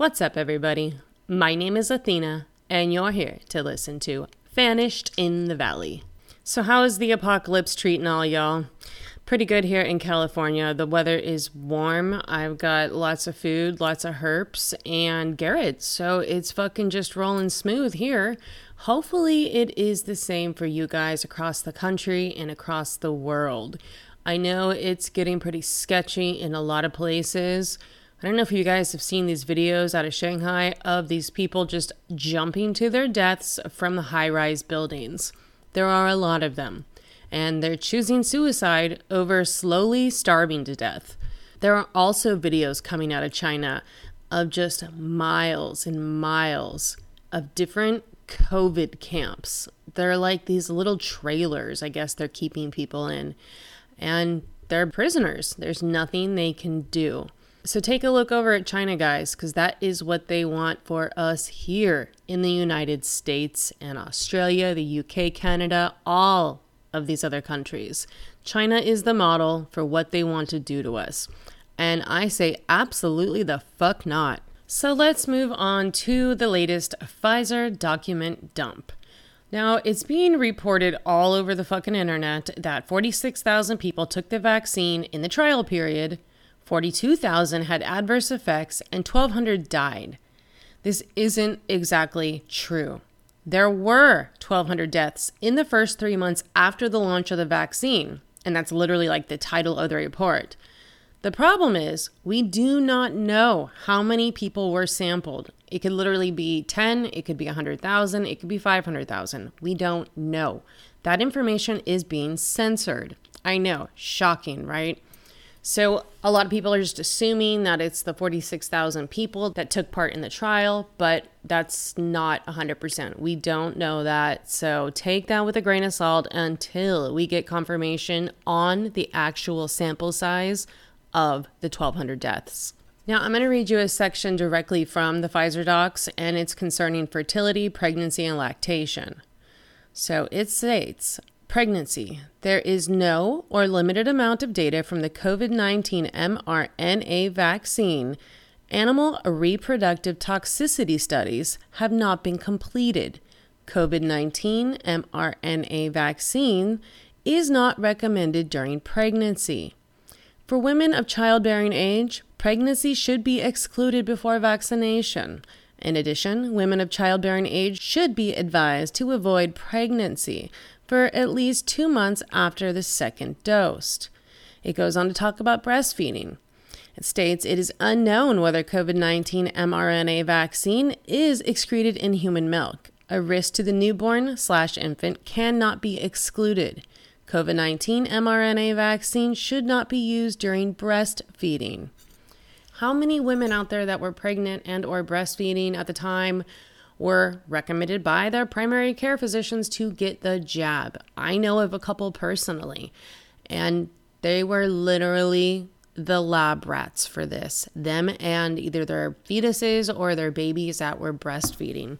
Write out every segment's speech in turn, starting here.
What's up, everybody? My name is Athena, and you're here to listen to Vanished in the Valley. So, how is the apocalypse treating all y'all? Pretty good here in California. The weather is warm. I've got lots of food, lots of herps, and Garrett. So, it's fucking just rolling smooth here. Hopefully, it is the same for you guys across the country and across the world. I know it's getting pretty sketchy in a lot of places. I don't know if you guys have seen these videos out of Shanghai of these people just jumping to their deaths from the high rise buildings. There are a lot of them, and they're choosing suicide over slowly starving to death. There are also videos coming out of China of just miles and miles of different COVID camps. They're like these little trailers, I guess they're keeping people in, and they're prisoners. There's nothing they can do. So take a look over at China, guys, because that is what they want for us here in the United States and Australia, the UK, Canada, all of these other countries. China is the model for what they want to do to us. And I say absolutely the fuck not. So let's move on to the latest Pfizer document dump. Now, it's being reported all over the fucking internet that 46,000 people took the vaccine in the trial period 42,000 had adverse effects, and 1,200 died. This isn't exactly true. There were 1,200 deaths in the first three months after the launch of the vaccine, and that's literally like the title of the report. The problem is, we do not know how many people were sampled. It could literally be 10, it could be 100,000, it could be 500,000. We don't know. That information is being censored. I know, shocking, right? So, a lot of people are just assuming that it's the 46,000 people that took part in the trial, but that's not 100%. We don't know that. So, take that with a grain of salt until we get confirmation on the actual sample size of the 1,200 deaths. Now, I'm going to read you a section directly from the Pfizer docs, and it's concerning fertility, pregnancy, and lactation. So it states Pregnancy. There is no or limited amount of data from the COVID 19 mRNA vaccine. Animal reproductive toxicity studies have not been completed. COVID 19 mRNA vaccine is not recommended during pregnancy. For women of childbearing age, pregnancy should be excluded before vaccination. In addition, women of childbearing age should be advised to avoid pregnancy for at least two months after the second dose. It goes on to talk about breastfeeding. It states it is unknown whether COVID 19 mRNA vaccine is excreted in human milk. A risk to the newborn slash infant cannot be excluded. COVID 19 mRNA vaccine should not be used during breastfeeding. How many women out there that were pregnant and or breastfeeding at the time were recommended by their primary care physicians to get the jab. I know of a couple personally, and they were literally the lab rats for this. Them and either their fetuses or their babies that were breastfeeding.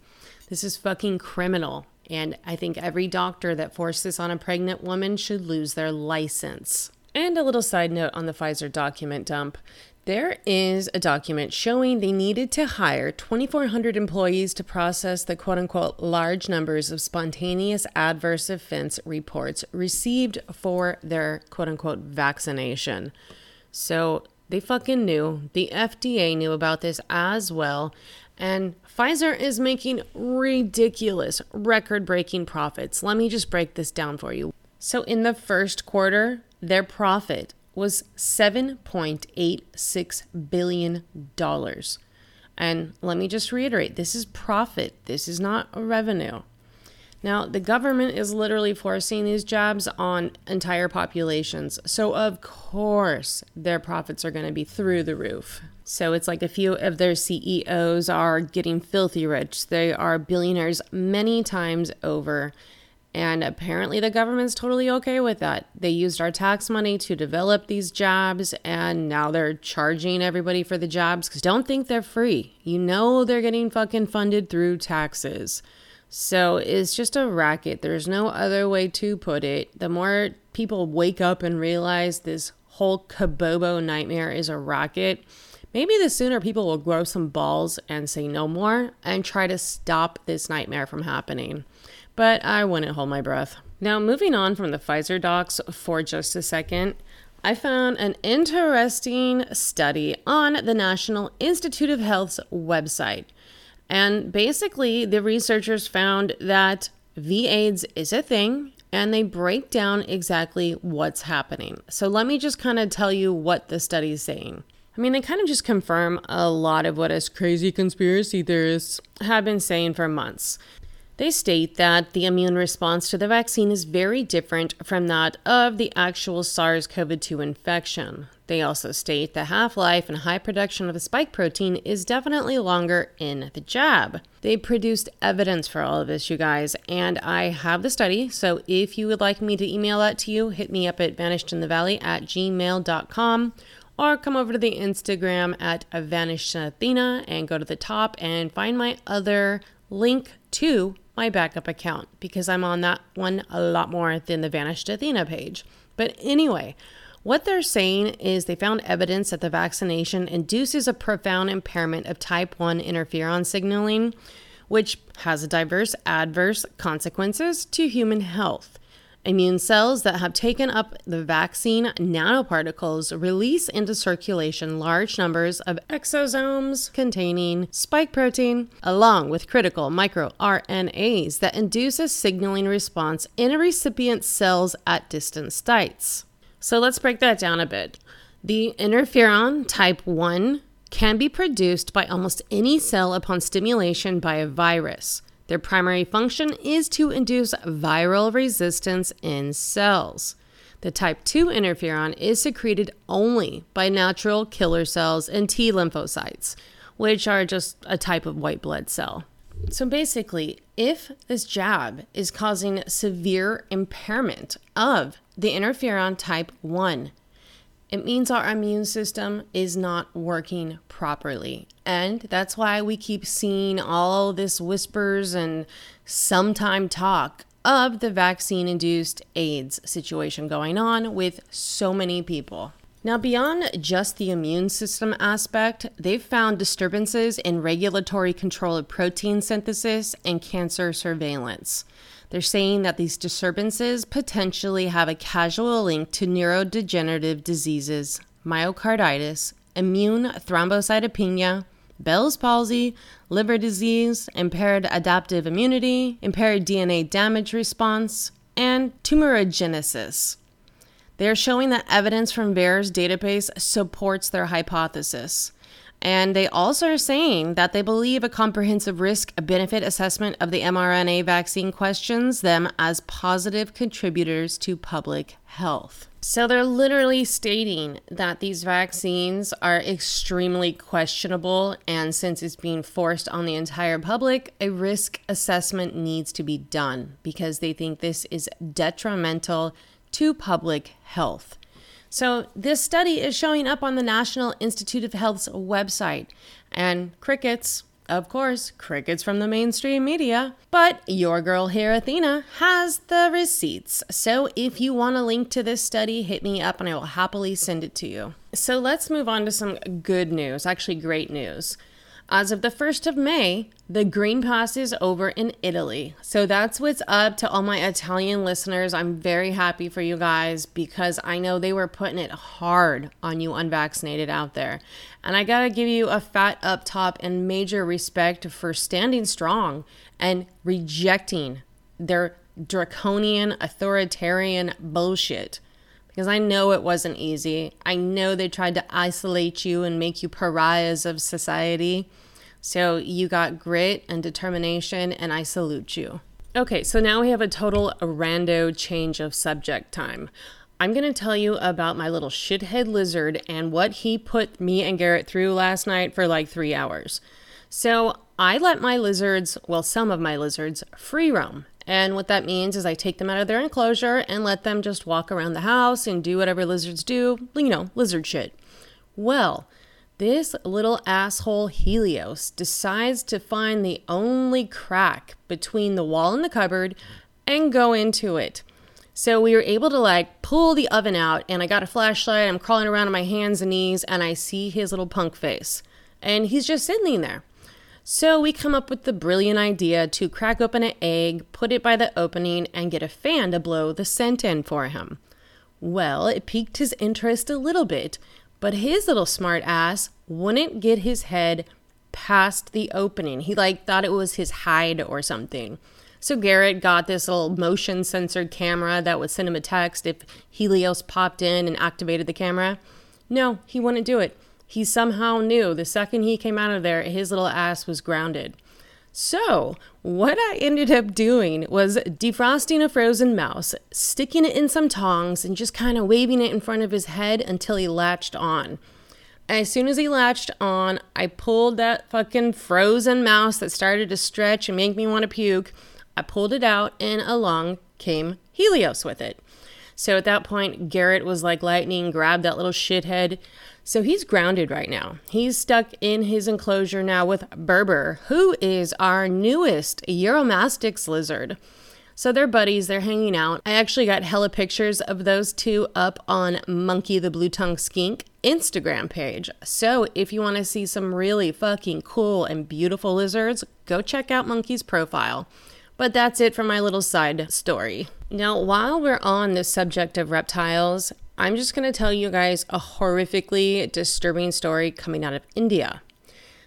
This is fucking criminal. And I think every doctor that forced this on a pregnant woman should lose their license. And a little side note on the Pfizer document dump. There is a document showing they needed to hire 2,400 employees to process the quote unquote large numbers of spontaneous adverse events reports received for their quote unquote vaccination. So they fucking knew. The FDA knew about this as well. And Pfizer is making ridiculous, record breaking profits. Let me just break this down for you. So, in the first quarter, their profit was $7.86 billion. And let me just reiterate this is profit, this is not revenue. Now, the government is literally forcing these jobs on entire populations. So, of course, their profits are going to be through the roof. So, it's like a few of their CEOs are getting filthy rich. They are billionaires many times over. And apparently, the government's totally okay with that. They used our tax money to develop these jobs, and now they're charging everybody for the jobs because don't think they're free. You know, they're getting fucking funded through taxes. So it's just a racket. There's no other way to put it. The more people wake up and realize this whole kabobo nightmare is a racket, maybe the sooner people will grow some balls and say no more and try to stop this nightmare from happening. But I wouldn't hold my breath. Now, moving on from the Pfizer docs for just a second, I found an interesting study on the National Institute of Health's website. And basically, the researchers found that V-AIDS is a thing and they break down exactly what's happening. So let me just kind of tell you what the study is saying. I mean, they kind of just confirm a lot of what us crazy conspiracy theorists have been saying for months. They state that the immune response to the vaccine is very different from that of the actual SARS CoV 2 infection. They also state the half life and high production of the spike protein is definitely longer in the jab. They produced evidence for all of this, you guys, and I have the study. So if you would like me to email that to you, hit me up at vanishedinthevalley at gmail.com or come over to the Instagram at vanishedAthena and go to the top and find my other link to my backup account because I'm on that one a lot more than the Vanished Athena page. But anyway, what they're saying is they found evidence that the vaccination induces a profound impairment of type 1 interferon signaling, which has diverse adverse consequences to human health. Immune cells that have taken up the vaccine nanoparticles release into circulation large numbers of exosomes containing spike protein, along with critical microRNAs that induce a signaling response in a recipient's cells at distant sites. So let's break that down a bit. The interferon type 1 can be produced by almost any cell upon stimulation by a virus. Their primary function is to induce viral resistance in cells. The type 2 interferon is secreted only by natural killer cells and T lymphocytes, which are just a type of white blood cell. So basically, if this jab is causing severe impairment of the interferon type 1 it means our immune system is not working properly. And that's why we keep seeing all this whispers and sometime talk of the vaccine induced AIDS situation going on with so many people. Now, beyond just the immune system aspect, they've found disturbances in regulatory control of protein synthesis and cancer surveillance. They're saying that these disturbances potentially have a causal link to neurodegenerative diseases, myocarditis, immune thrombocytopenia, Bell's palsy, liver disease, impaired adaptive immunity, impaired DNA damage response, and tumorigenesis. They are showing that evidence from VAERS database supports their hypothesis. And they also are saying that they believe a comprehensive risk benefit assessment of the mRNA vaccine questions them as positive contributors to public health. So they're literally stating that these vaccines are extremely questionable, and since it's being forced on the entire public, a risk assessment needs to be done because they think this is detrimental to public health. So, this study is showing up on the National Institute of Health's website, and crickets, of course, crickets from the mainstream media. But your girl here, Athena, has the receipts. So if you want a link to this study, hit me up and I will happily send it to you. So let's move on to some good news, actually, great news. As of the 1st of May, the Green Pass is over in Italy. So that's what's up to all my Italian listeners. I'm very happy for you guys because I know they were putting it hard on you unvaccinated out there. And I got to give you a fat up top and major respect for standing strong and rejecting their draconian authoritarian bullshit because I know it wasn't easy. I know they tried to isolate you and make you pariahs of society. So you got grit and determination, and I salute you. Okay, so now we have a total rando change of subject time. I'm going to tell you about my little shithead lizard and what he put me and Garrett through last night for like three hours. So I let my lizards, well, some of my lizards, free roam. And what that means is I take them out of their enclosure and let them just walk around the house and do whatever lizards do, you know, lizard shit. Well, this little asshole Helios decides to find the only crack between the wall and the cupboard and go into it. So we were able to like pull the oven out, and I got a flashlight. I'm crawling around on my hands and knees, and I see his little punk face. And he's just sitting there. So we come up with the brilliant idea to crack open an egg, put it by the opening, and get a fan to blow the scent in for him. Well, it piqued his interest a little bit, but his little smart ass wouldn't get his head past the opening. He like thought it was his hide or something. So Garrett got this little motion censored camera that would send him a text if Helios popped in and activated the camera. No, he wouldn't do it. He somehow knew the second he came out of there, his little ass was grounded. So, what I ended up doing was defrosting a frozen mouse, sticking it in some tongs, and just kind of waving it in front of his head until he latched on. As soon as he latched on, I pulled that fucking frozen mouse that started to stretch and make me want to puke. I pulled it out, and along came Helios with it. So at that point, Garrett was like lightning, grabbed that little shithead. So he's grounded right now. He's stuck in his enclosure now with Berber, who is our newest Uromastyx lizard. So they're buddies, they're hanging out. I actually got hella pictures of those two up on Monkey the Blue Tongue Skink Instagram page. So if you want to see some really fucking cool and beautiful lizards, go check out Monkey's profile. But that's it for my little side story. Now, while we're on the subject of reptiles, I'm just going to tell you guys a horrifically disturbing story coming out of India.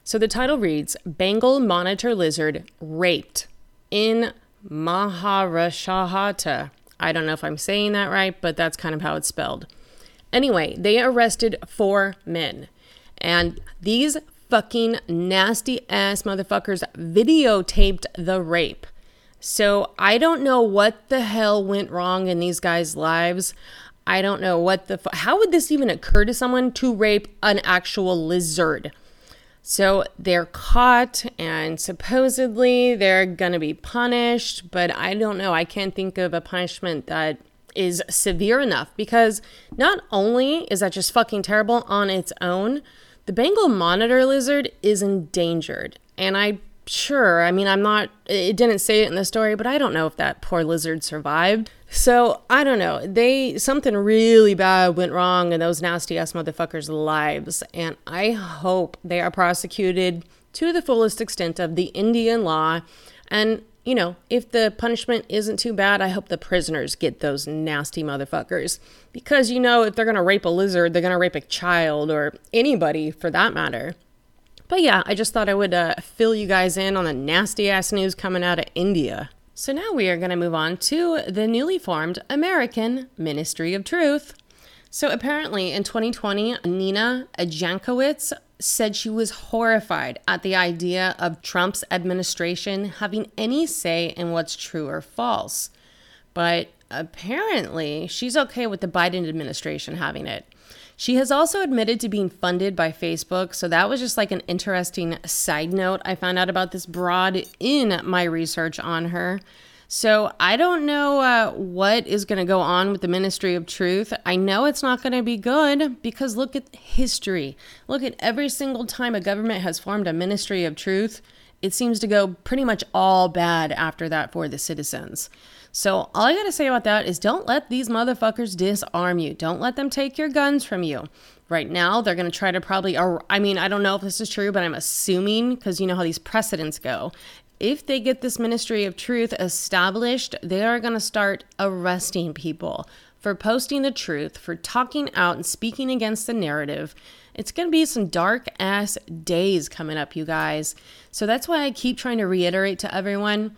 So the title reads Bengal monitor lizard raped in Maharashtra. I don't know if I'm saying that right, but that's kind of how it's spelled. Anyway, they arrested four men. And these fucking nasty ass motherfuckers videotaped the rape. So I don't know what the hell went wrong in these guys' lives. I don't know what the how would this even occur to someone to rape an actual lizard? So they're caught and supposedly they're going to be punished, but I don't know. I can't think of a punishment that is severe enough because not only is that just fucking terrible on its own, the Bengal monitor lizard is endangered. And I sure. I mean, I'm not, it didn't say it in the story, but I don't know if that poor lizard survived. So I don't know. They, something really bad went wrong in those nasty ass motherfuckers' lives. And I hope they are prosecuted to the fullest extent of the Indian law. And, you know, if the punishment isn't too bad, I hope the prisoners get those nasty motherfuckers. Because, you know, if they're to rape a lizard, they're to rape a child or anybody for that matter. But yeah, I just thought I would uh, fill you guys in on the nasty ass news coming out of India. So now we are going to move on to the newly formed American Ministry of Truth. So apparently in 2020, Nina Jankowicz said she was horrified at the idea of Trump's administration having any say in what's true or false. But apparently, she's okay with the Biden administration having it. She has also admitted to being funded by Facebook. So that was just like an interesting side note I found out about this broad in my research on her. So I don't know uh, what is going to go on with the Ministry of Truth. I know it's not going to be good because look at history. Look at every single time a government has formed a Ministry of Truth, it seems to go pretty much all bad after that for the citizens. So, all I gotta say about that is don't let these motherfuckers disarm you. Don't let them take your guns from you. Right now, they're gonna try to probably, I mean, I don't know if this is true, but I'm assuming, because you know how these precedents go. If they get this ministry of truth established, they are gonna start arresting people for posting the truth, for talking out and speaking against the narrative. It's going to be some dark ass days coming up, you guys. So that's why I keep trying to reiterate to everyone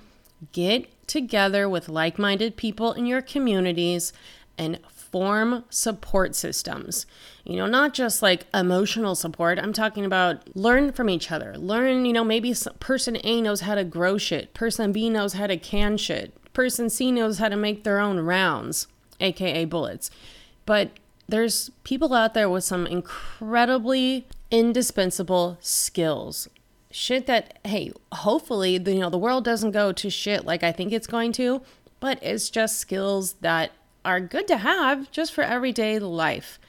get together with like minded people in your communities and form support systems. You know, not just like emotional support. I'm talking about learn from each other. Learn, you know, maybe person A knows how to grow shit, person B knows how to can shit, person C knows how to make their own rounds, aka bullets. But there's people out there with some incredibly indispensable skills shit that hey hopefully the, you know the world doesn't go to shit like i think it's going to but it's just skills that are good to have just for everyday life.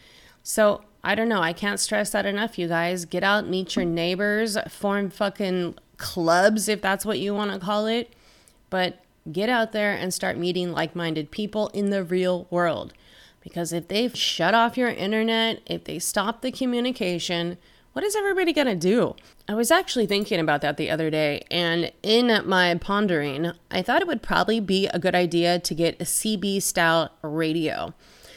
So i don't know. I can't stress that enough you guys. Get out meet your neighbors form fucking clubs if that's what you want to call it. But get out there and start meeting like minded people in the real world. Because if they shut off your internet, if they stop the communication, what is everybody going to do? I was actually thinking about that the other day, and in my pondering, I thought it would probably be a good idea to get a CB style radio.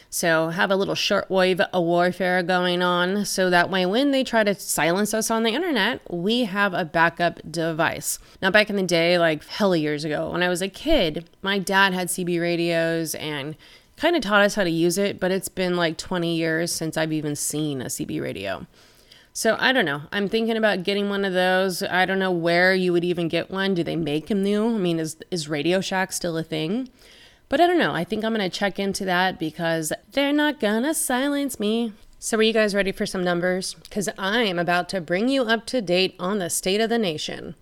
So, have a little shortwave warfare going on so that way when they try to silence us on the internet, we have a backup device. Now, back in the day, like hell years ago, when I was a kid, my dad had CB radios and kind of taught us how to use it, but it's been like 20 years since I've even seen a CB radio. So I don't know. I'm thinking about getting one of those. I don't know where you would even get one. Do they make them new? I mean, is is Radio Shack still a thing? But I don't know. I think I'm going to check into that because they're not going to silence me. So, are you guys ready for some numbers? Because I am about to bring you up to date on the state of the nation.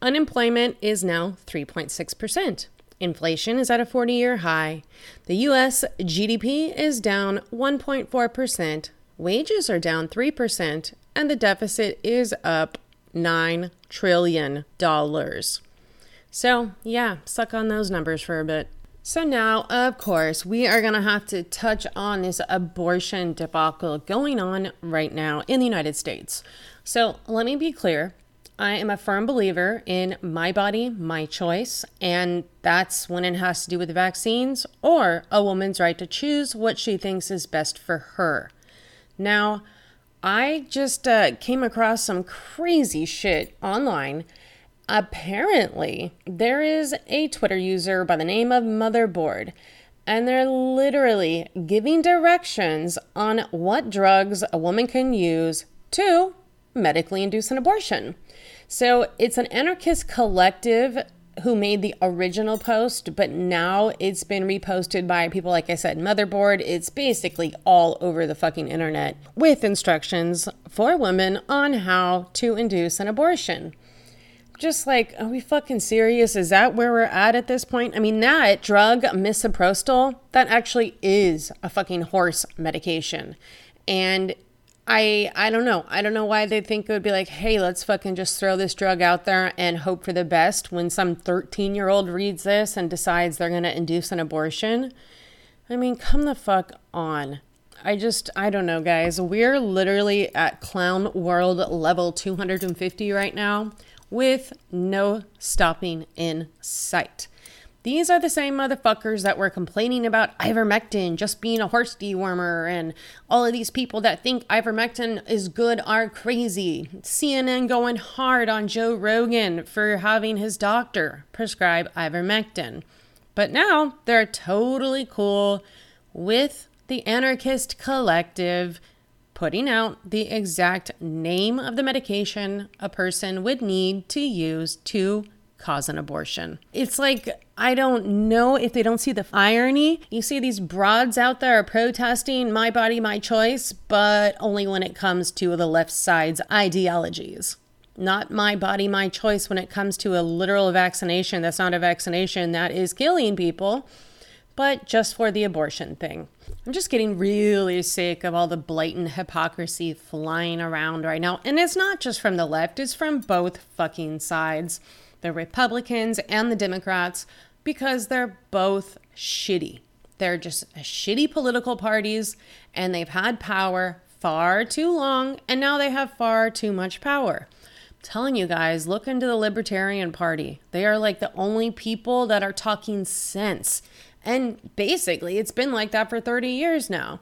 Unemployment is now 3.6%. Inflation is at a 40 year high. The US GDP is down 1.4%. Wages are down 3%. And the deficit is up $9 trillion. So, yeah, suck on those numbers for a bit. So, now, of course, we are going to have to touch on this abortion debacle going on right now in the United States. So, let me be clear. I am a firm believer in my body, my choice, and that's when it has to do with vaccines or a woman's right to choose what she thinks is best for her. Now, I just uh, came across some crazy shit online Apparently, there is a Twitter user by the name of Motherboard, and they're literally giving directions on what drugs a woman can use to medically induce an abortion. So it's an anarchist collective who made the original post, but now it's been reposted by people, like I said, Motherboard. It's basically all over the fucking internet with instructions for women on how to induce an abortion just like, are we fucking serious? Is that where we're at at this point? I mean, that drug, misoprostol, that actually is a fucking horse medication. And I I don't know. I don't know why they think it would be like, hey, let's fucking just throw this drug out there and hope for the best when some 13 year old reads this and decides they're gonna induce an abortion. I mean, come the fuck on. I just, I don't know, guys. We're literally at clown world level 250 right now with no stopping in sight. These are the same motherfuckers that were complaining about ivermectin just being a horse dewormer, and all of these people that think ivermectin is good are crazy. CNN going hard on Joe Rogan for having his doctor prescribe ivermectin. But now they're totally cool with the anarchist collective putting out the exact name of the medication a person would need to use to cause an abortion. It's like, I don't know if they don't see the irony. You see these broads out there protesting my body, my choice, but only when it comes to the left side's ideologies. Not my body, my choice when it comes to a literal vaccination that's not a vaccination that is killing people but just for the abortion thing. I'm just getting really sick of all the blatant hypocrisy flying around right now. And it's not just from the left, it's from both fucking sides the Republicans and the Democrats, because they're both shitty. They're just shitty political parties, and they've had power far too long, and now they have far too much power. I'm telling you guys, look into the Libertarian Party. They are like the only people that are talking sense and basically, it's been like that for 30 years now.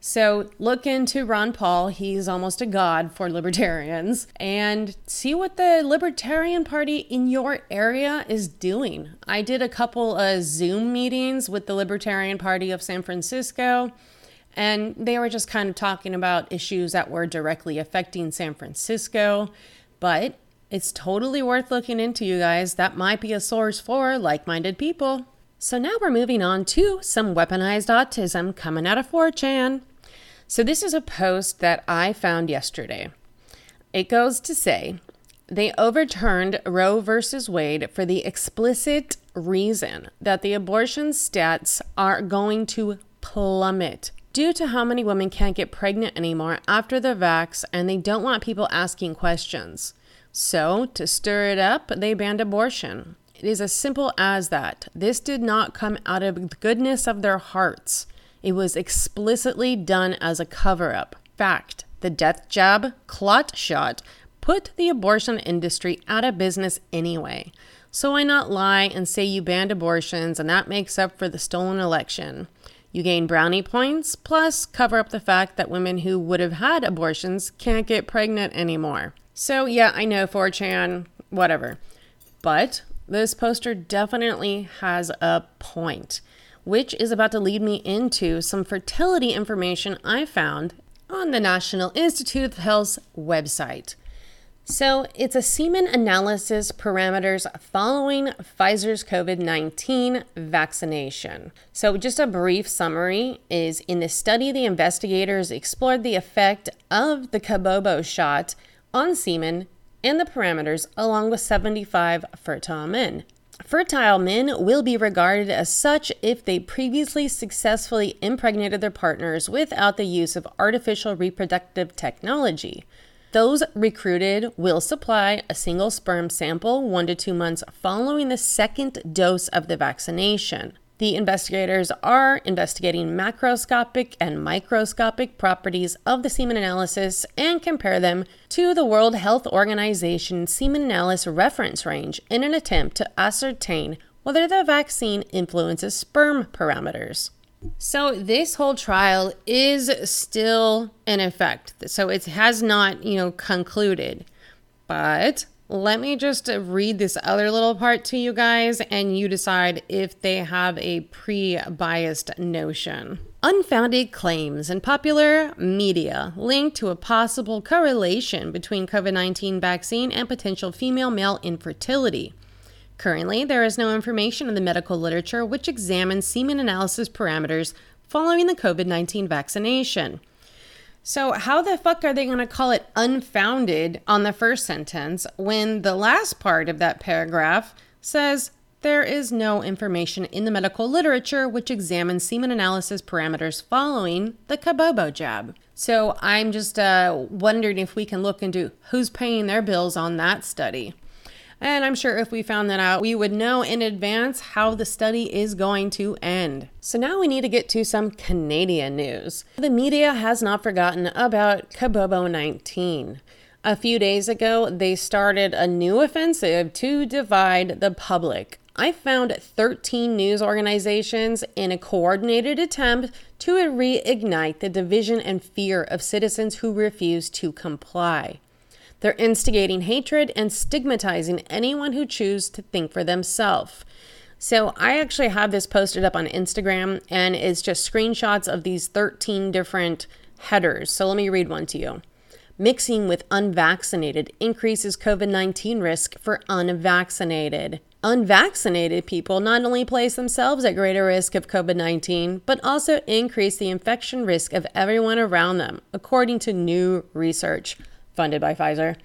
So look into Ron Paul. He's almost a god for libertarians. And see what the Libertarian Party in your area is doing. I did a couple of Zoom meetings with the Libertarian Party of San Francisco. And they were just kind of talking about issues that were directly affecting San Francisco. But it's totally worth looking into, you guys. That might be a source for like minded people. So now we're moving on to some weaponized autism coming out of 4chan. So this is a post that I found yesterday. It goes to say they overturned Roe versus Wade for the explicit reason that the abortion stats are going to plummet due to how many women can't get pregnant anymore after the vax and they don't want people asking questions. So, to stir it up, they banned abortion. It is as simple as that. This did not come out of the goodness of their hearts. It was explicitly done as a cover up. Fact the death jab, clot shot, put the abortion industry out of business anyway. So why not lie and say you banned abortions and that makes up for the stolen election? You gain brownie points, plus cover up the fact that women who would have had abortions can't get pregnant anymore. So, yeah, I know 4chan, whatever. But this poster definitely has a point, which is about to lead me into some fertility information I found on the National Institute of Health's website. So, it's a semen analysis parameters following Pfizer's COVID 19 vaccination. So, just a brief summary is in the study, the investigators explored the effect of the Kabobo shot on semen and the parameters along with 75 fertile men. Fertile men will be regarded as such if they previously successfully impregnated their partners without the use of artificial reproductive technology. Those recruited will supply a single sperm sample one to two months following the second dose of the vaccination. The investigators are investigating macroscopic and microscopic properties of the semen analysis and compare them to the World Health Organization semen analysis reference range in an attempt to ascertain whether the vaccine influences sperm parameters. So this whole trial is still in effect. So it has not, you know, concluded. But let me just read this other little part to you guys, and you decide if they have a pre biased notion. Unfounded claims in popular media linked to a possible correlation between COVID 19 vaccine and potential female male infertility. Currently, there is no information in the medical literature which examines semen analysis parameters following the COVID 19 vaccination. So, how the fuck are they going to call it unfounded on the first sentence when the last part of that paragraph says there is no information in the medical literature which examines semen analysis parameters following the Kabobo jab? So, I'm just uh, wondering if we can look into who's paying their bills on that study. And I'm sure if we found that out, we would know in advance how the study is going to end. So now we need to get to some Canadian news. The media has not forgotten about Kabobo 19. A few days ago, they started a new offensive to divide the public. I found 13 news organizations in a coordinated attempt to reignite the division and fear of citizens who refuse to comply. They're instigating hatred and stigmatizing anyone who chooses to think for themselves. So I actually have this posted up on Instagram and it's just screenshots of these 13 different headers. So let me read one to you. Mixing with unvaccinated increases COVID 19 risk for unvaccinated. Unvaccinated people not only place themselves at greater risk of COVID 19, but also increase the infection risk of everyone around them, according to new research funded by Pfizer.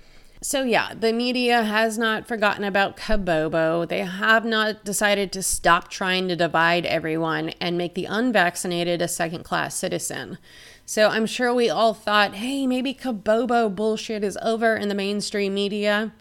So, yeah, the media has not forgotten about Kabobo. They have not decided to stop trying to divide everyone and make the unvaccinated a second class citizen. So, I'm sure we all thought, hey, maybe Kabobo bullshit is over in the mainstream media.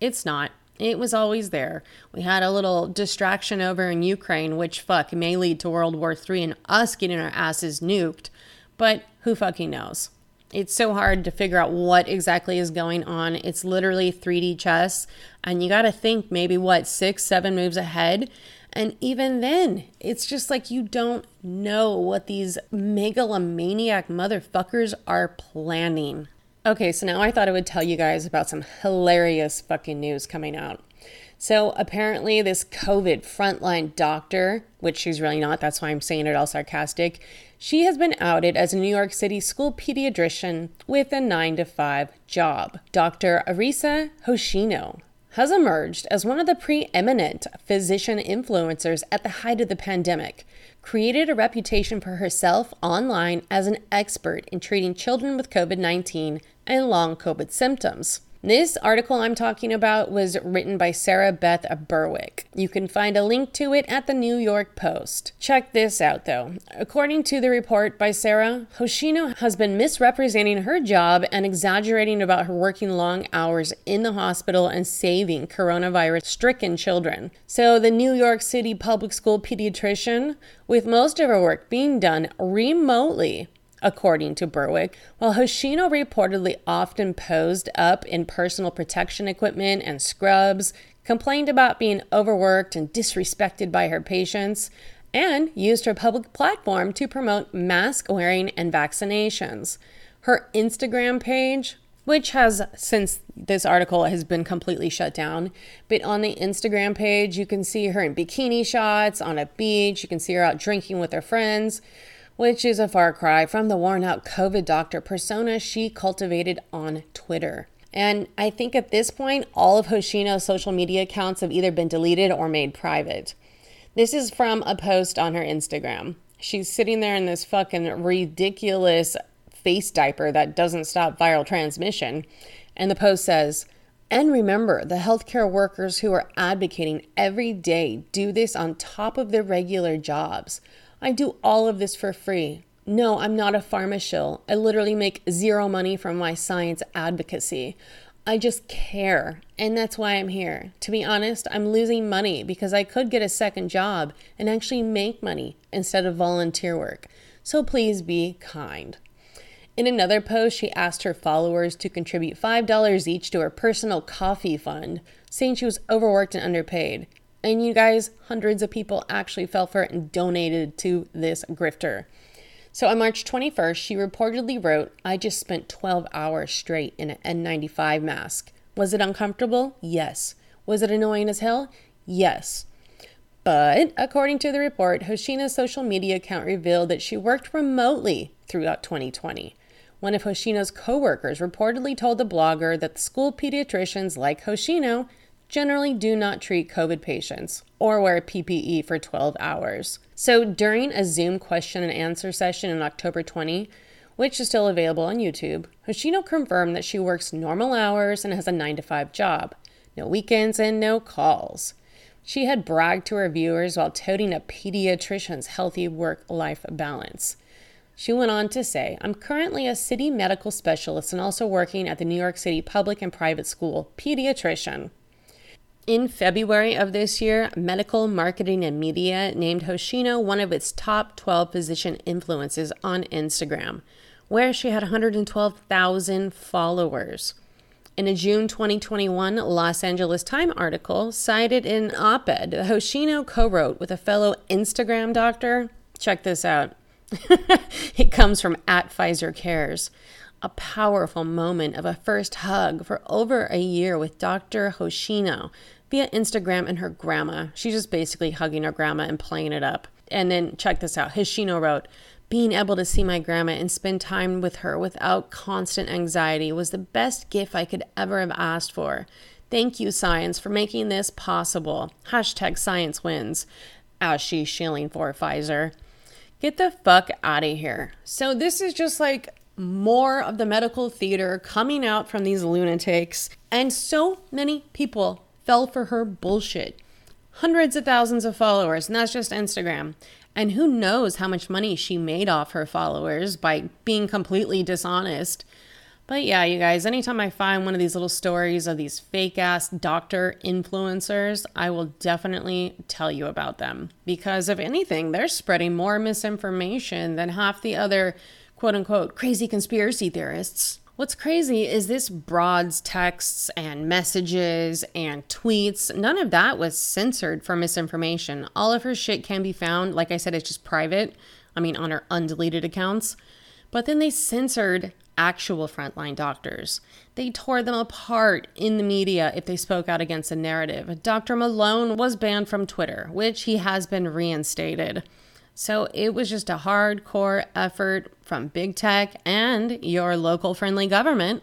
It's not. It was always there. We had a little distraction over in Ukraine, which fuck may lead to World War III and us getting our asses nuked. But who fucking knows? It's so hard to figure out what exactly is going on. It's literally 3D chess, and you got to think maybe what, six, seven moves ahead. And even then, it's just like you don't know what these megalomaniac motherfuckers are planning. Okay, so now I thought I would tell you guys about some hilarious fucking news coming out. So apparently, this COVID frontline doctor, which she's really not, that's why I'm saying it all sarcastic, she has been outed as a New York City school pediatrician with a 9 to 5 job. Dr. Arisa Hoshino has emerged as one of the preeminent physician influencers at the height of the pandemic, created a reputation for herself online as an expert in treating children with COVID 19 and long COVID symptoms. This article I'm talking about was written by Sarah Beth Berwick. You can find a link to it at the New York Post. Check this out though. According to the report by Sarah, Hoshino has been misrepresenting her job and exaggerating about her working long hours in the hospital and saving coronavirus stricken children. So, the New York City public school pediatrician, with most of her work being done remotely, according to Berwick, while Hoshino reportedly often posed up in personal protection equipment and scrubs, complained about being overworked and disrespected by her patients, and used her public platform to promote mask wearing and vaccinations. Her Instagram page, which has since this article has been completely shut down. But on the Instagram page, you can see her in bikini shots on a beach. You can see her out drinking with her friends which is a far cry from the worn out COVID doctor persona she cultivated on Twitter. And I think at this point, all of Hoshino's social media accounts have either been deleted or made private. This is from a post on her Instagram. She's sitting there in this fucking ridiculous face diaper that doesn't stop viral transmission. And the post says, and remember, the healthcare workers who are advocating every day do this on top of their regular jobs. I do all of this for free. No, I'm not a pharma I literally make zero money from my science advocacy. I just care, and that's why I'm here. To be honest, I'm losing money because I could get a second job and actually make money instead of volunteer work. So please be kind. In another post, she asked her followers to contribute $5 each to her personal coffee fund, saying she was overworked and underpaid. And you guys, hundreds of people actually fell for it and donated to this grifter. So on March 21st, she reportedly wrote, I just spent 12 hours straight in an N95 mask. Was it uncomfortable? Yes. Was it annoying as hell? Yes. But according to the report, Hoshino's social media account revealed that she worked remotely throughout 2020. One of Hoshino's coworkers reportedly told the blogger that the school pediatricians like Hoshino generally do not treat COVID patients or wear PPE for 12 hours. So during a Zoom question and answer session in October 20, which is still available on YouTube, Hoshino confirmed that she works normal hours and has a 9 to 5 job, no weekends and no calls. She had bragged to her viewers while toting a pediatrician's healthy work life balance. She went on to say, I'm currently a city medical specialist and also working at the New York City Public and Private School pediatrician. In February of this year, Medical Marketing and Media named Hoshino one of its top 12 physician influences on Instagram, where she had 112,000 followers. In a June 2021 Los Angeles Times article cited an op ed Hoshino co wrote with a fellow Instagram doctor, check this out. it comes from at Pfizer Cares. A powerful moment of a first hug for over a year with Dr. Hoshino, via Instagram and her grandma. She's just basically hugging her grandma and playing it up. And then check this out. Hoshino wrote, being able to see my grandma and spend time with her without constant anxiety was the best gift I could ever have asked for. Thank you, science, for making this possible. Hashtag science wins. As she's shilling for Pfizer. Get the fuck out of here. So, this is just like more of the medical theater coming out from these lunatics. And so many people fell for her bullshit. Hundreds of thousands of followers, and that's just Instagram. And who knows how much money she made off her followers by being completely dishonest. But yeah, you guys, anytime I find one of these little stories of these fake ass doctor influencers, I will definitely tell you about them. Because if anything, they're spreading more misinformation than half the other quote unquote crazy conspiracy theorists. What's crazy is this broad's texts and messages and tweets, none of that was censored for misinformation. All of her shit can be found. Like I said, it's just private. I mean, on her undeleted accounts. But then they censored actual frontline doctors. They tore them apart in the media if they spoke out against a narrative. Dr. Malone was banned from Twitter, which he has been reinstated. So it was just a hardcore effort from big tech and your local friendly government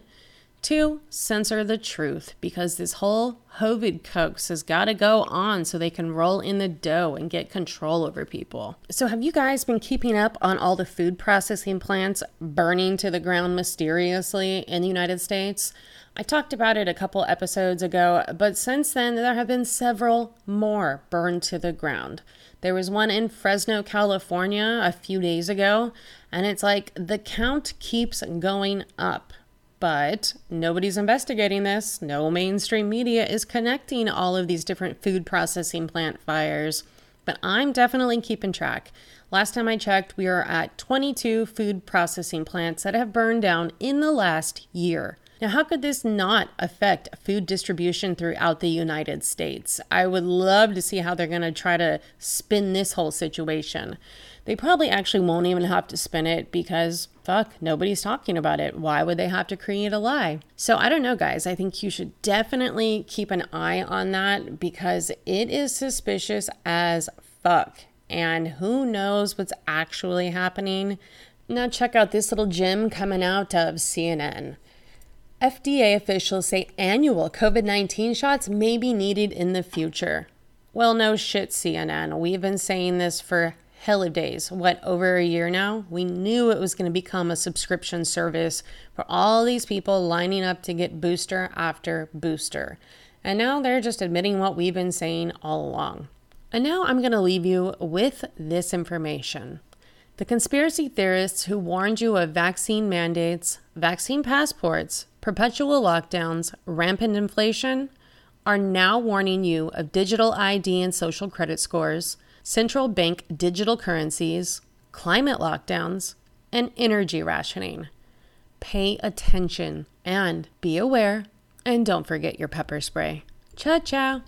Two, censor the truth because this whole COVID coax has got to go on so they can roll in the dough and get control over people. So, have you guys been keeping up on all the food processing plants burning to the ground mysteriously in the United States? I talked about it a couple episodes ago, but since then there have been several more burned to the ground. There was one in Fresno, California a few days ago, and it's like the count keeps going up. But nobody's investigating this. No mainstream media is connecting all of these different food processing plant fires. But I'm definitely keeping track. Last time I checked, we are at 22 food processing plants that have burned down in the last year. Now, how could this not affect food distribution throughout the United States? I would love to see how they're going to try to spin this whole situation. They probably actually won't even have to spin it because, fuck, nobody's talking about it. Why would they have to create a lie? So I don't know, guys. I think you should definitely keep an eye on that because it is suspicious as fuck. And who knows what's actually happening? Now, check out this little gem coming out of CNN. FDA officials say annual COVID 19 shots may be needed in the future. Well, no shit, CNN. We've been saying this for hell of days. What, over a year now? We knew it was going to become a subscription service for all these people lining up to get booster after booster. And now they're just admitting what we've been saying all along. And now I'm going to leave you with this information. The conspiracy theorists who warned you of vaccine mandates, vaccine passports, perpetual lockdowns, rampant inflation, are now warning you of digital ID and social credit scores, central bank digital currencies, climate lockdowns, and energy rationing. Pay attention and be aware, and don't forget your pepper spray. Ciao, ciao.